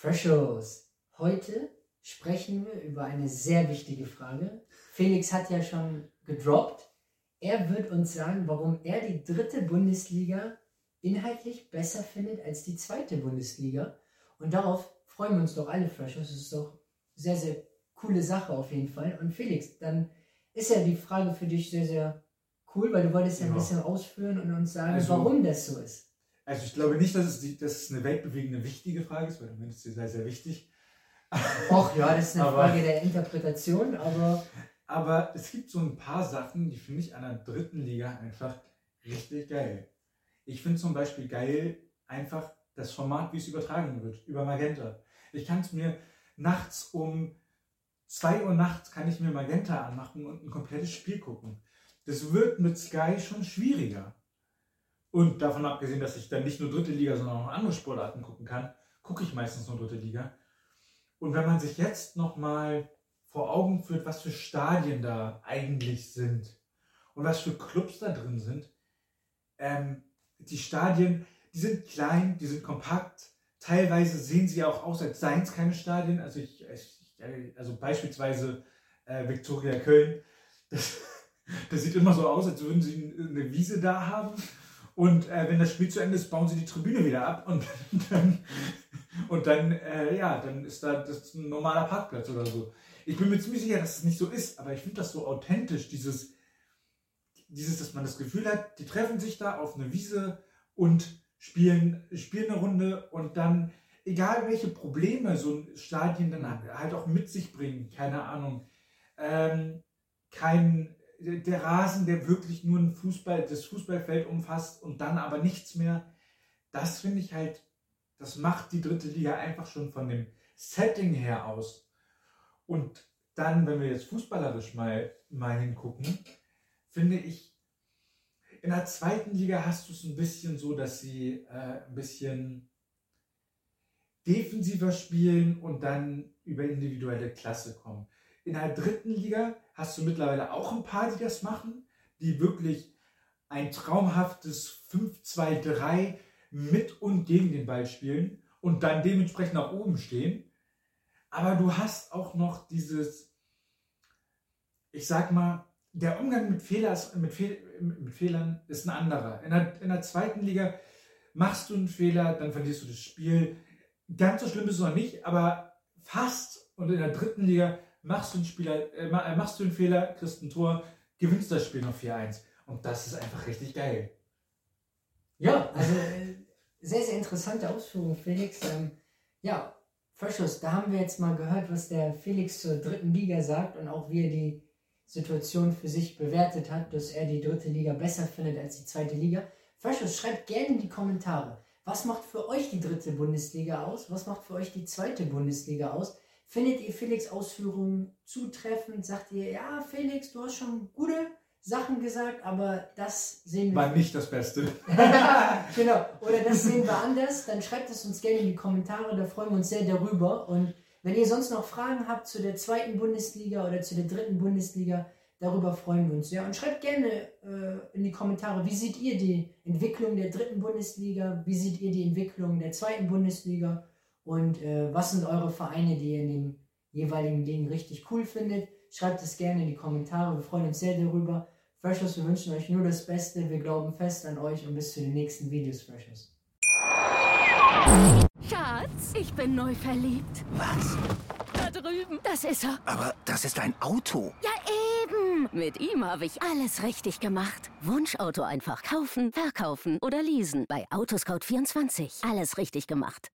Freshos. Heute sprechen wir über eine sehr wichtige Frage. Felix hat ja schon gedroppt. Er wird uns sagen, warum er die dritte Bundesliga inhaltlich besser findet als die zweite Bundesliga. Und darauf freuen wir uns doch alle Freshos. Das ist doch sehr, sehr coole Sache auf jeden Fall. Und Felix, dann ist ja die Frage für dich sehr, sehr cool, weil du wolltest ja ein bisschen ausführen und uns sagen, Also- warum das so ist. Also ich glaube nicht, dass es, die, dass es eine weltbewegende wichtige Frage ist, weil du meinst, sie sei sehr wichtig. Och ja, das ist eine Aber- Frage der Interpretation, aber Aber es gibt so ein paar Sachen, die finde ich an der dritten Liga einfach richtig geil. Ich finde zum Beispiel geil einfach das Format, wie es übertragen wird, über Magenta. Ich kann es mir nachts um 2 Uhr nachts kann ich mir Magenta anmachen und ein komplettes Spiel gucken. Das wird mit Sky schon schwieriger. Und davon abgesehen, dass ich dann nicht nur dritte Liga, sondern auch andere Sportarten gucken kann, gucke ich meistens nur dritte Liga. Und wenn man sich jetzt nochmal vor Augen führt, was für Stadien da eigentlich sind und was für Clubs da drin sind, ähm, die Stadien, die sind klein, die sind kompakt. Teilweise sehen sie auch aus, als seien es keine Stadien. Also, ich, ich, also beispielsweise äh, Viktoria Köln. Das, das sieht immer so aus, als würden sie eine Wiese da haben. Und äh, wenn das Spiel zu Ende ist, bauen sie die Tribüne wieder ab und dann, und dann, äh, ja, dann ist da das ein normaler Parkplatz oder so. Ich bin mir ziemlich sicher, dass es nicht so ist, aber ich finde das so authentisch, dieses, dieses, dass man das Gefühl hat, die treffen sich da auf eine Wiese und spielen, spielen eine Runde und dann, egal welche Probleme so ein Stadion dann halt auch mit sich bringen, keine Ahnung, ähm, kein, der Rasen, der wirklich nur ein Fußball, das Fußballfeld umfasst und dann aber nichts mehr, das finde ich halt, das macht die dritte Liga einfach schon von dem Setting her aus. Und dann, wenn wir jetzt fußballerisch mal, mal hingucken, finde ich, in der zweiten Liga hast du es ein bisschen so, dass sie äh, ein bisschen defensiver spielen und dann über individuelle Klasse kommen. In der dritten Liga hast du mittlerweile auch ein paar, die das machen, die wirklich ein traumhaftes 5-2-3 mit und gegen den Ball spielen und dann dementsprechend nach oben stehen. Aber du hast auch noch dieses, ich sag mal, der Umgang mit, Fehlers, mit, Fehl, mit Fehlern ist ein anderer. In der, in der zweiten Liga machst du einen Fehler, dann verlierst du das Spiel. Ganz so schlimm ist es noch nicht, aber fast. Und in der dritten Liga machst du einen, Spieler, äh, äh, machst du einen Fehler, kriegst ein Tor, gewinnst das Spiel noch 4-1. Und das ist einfach richtig geil. ja, also äh, sehr, sehr interessante Ausführung, Felix. Ähm, ja, Verschuss, da haben wir jetzt mal gehört, was der Felix zur dritten Liga sagt und auch wie er die Situation für sich bewertet hat, dass er die dritte Liga besser findet als die zweite Liga. Verschuss, schreibt gerne in die Kommentare, was macht für euch die dritte Bundesliga aus? Was macht für euch die zweite Bundesliga aus? Findet ihr Felix Ausführungen zutreffend? Sagt ihr, ja, Felix, du hast schon gute Sachen gesagt, aber das sehen wir War nicht das Beste. genau. Oder das sehen wir anders, dann schreibt es uns gerne in die Kommentare, da freuen wir uns sehr darüber. Und wenn ihr sonst noch Fragen habt zu der zweiten Bundesliga oder zu der dritten Bundesliga, darüber freuen wir uns sehr. Und schreibt gerne äh, in die Kommentare, wie seht ihr die Entwicklung der dritten Bundesliga, wie seht ihr die Entwicklung der zweiten Bundesliga und äh, was sind eure Vereine, die ihr in den jeweiligen Ligen richtig cool findet. Schreibt es gerne in die Kommentare, wir freuen uns sehr darüber. Freshers, wir wünschen euch nur das Beste, wir glauben fest an euch und bis zu den nächsten Videos, Freshers. Schatz, ich bin neu verliebt. Was? Da drüben. Das ist er. Aber das ist ein Auto. Ja, eben. Mit ihm habe ich alles richtig gemacht. Wunschauto einfach kaufen, verkaufen oder leasen. Bei Autoscout24. Alles richtig gemacht.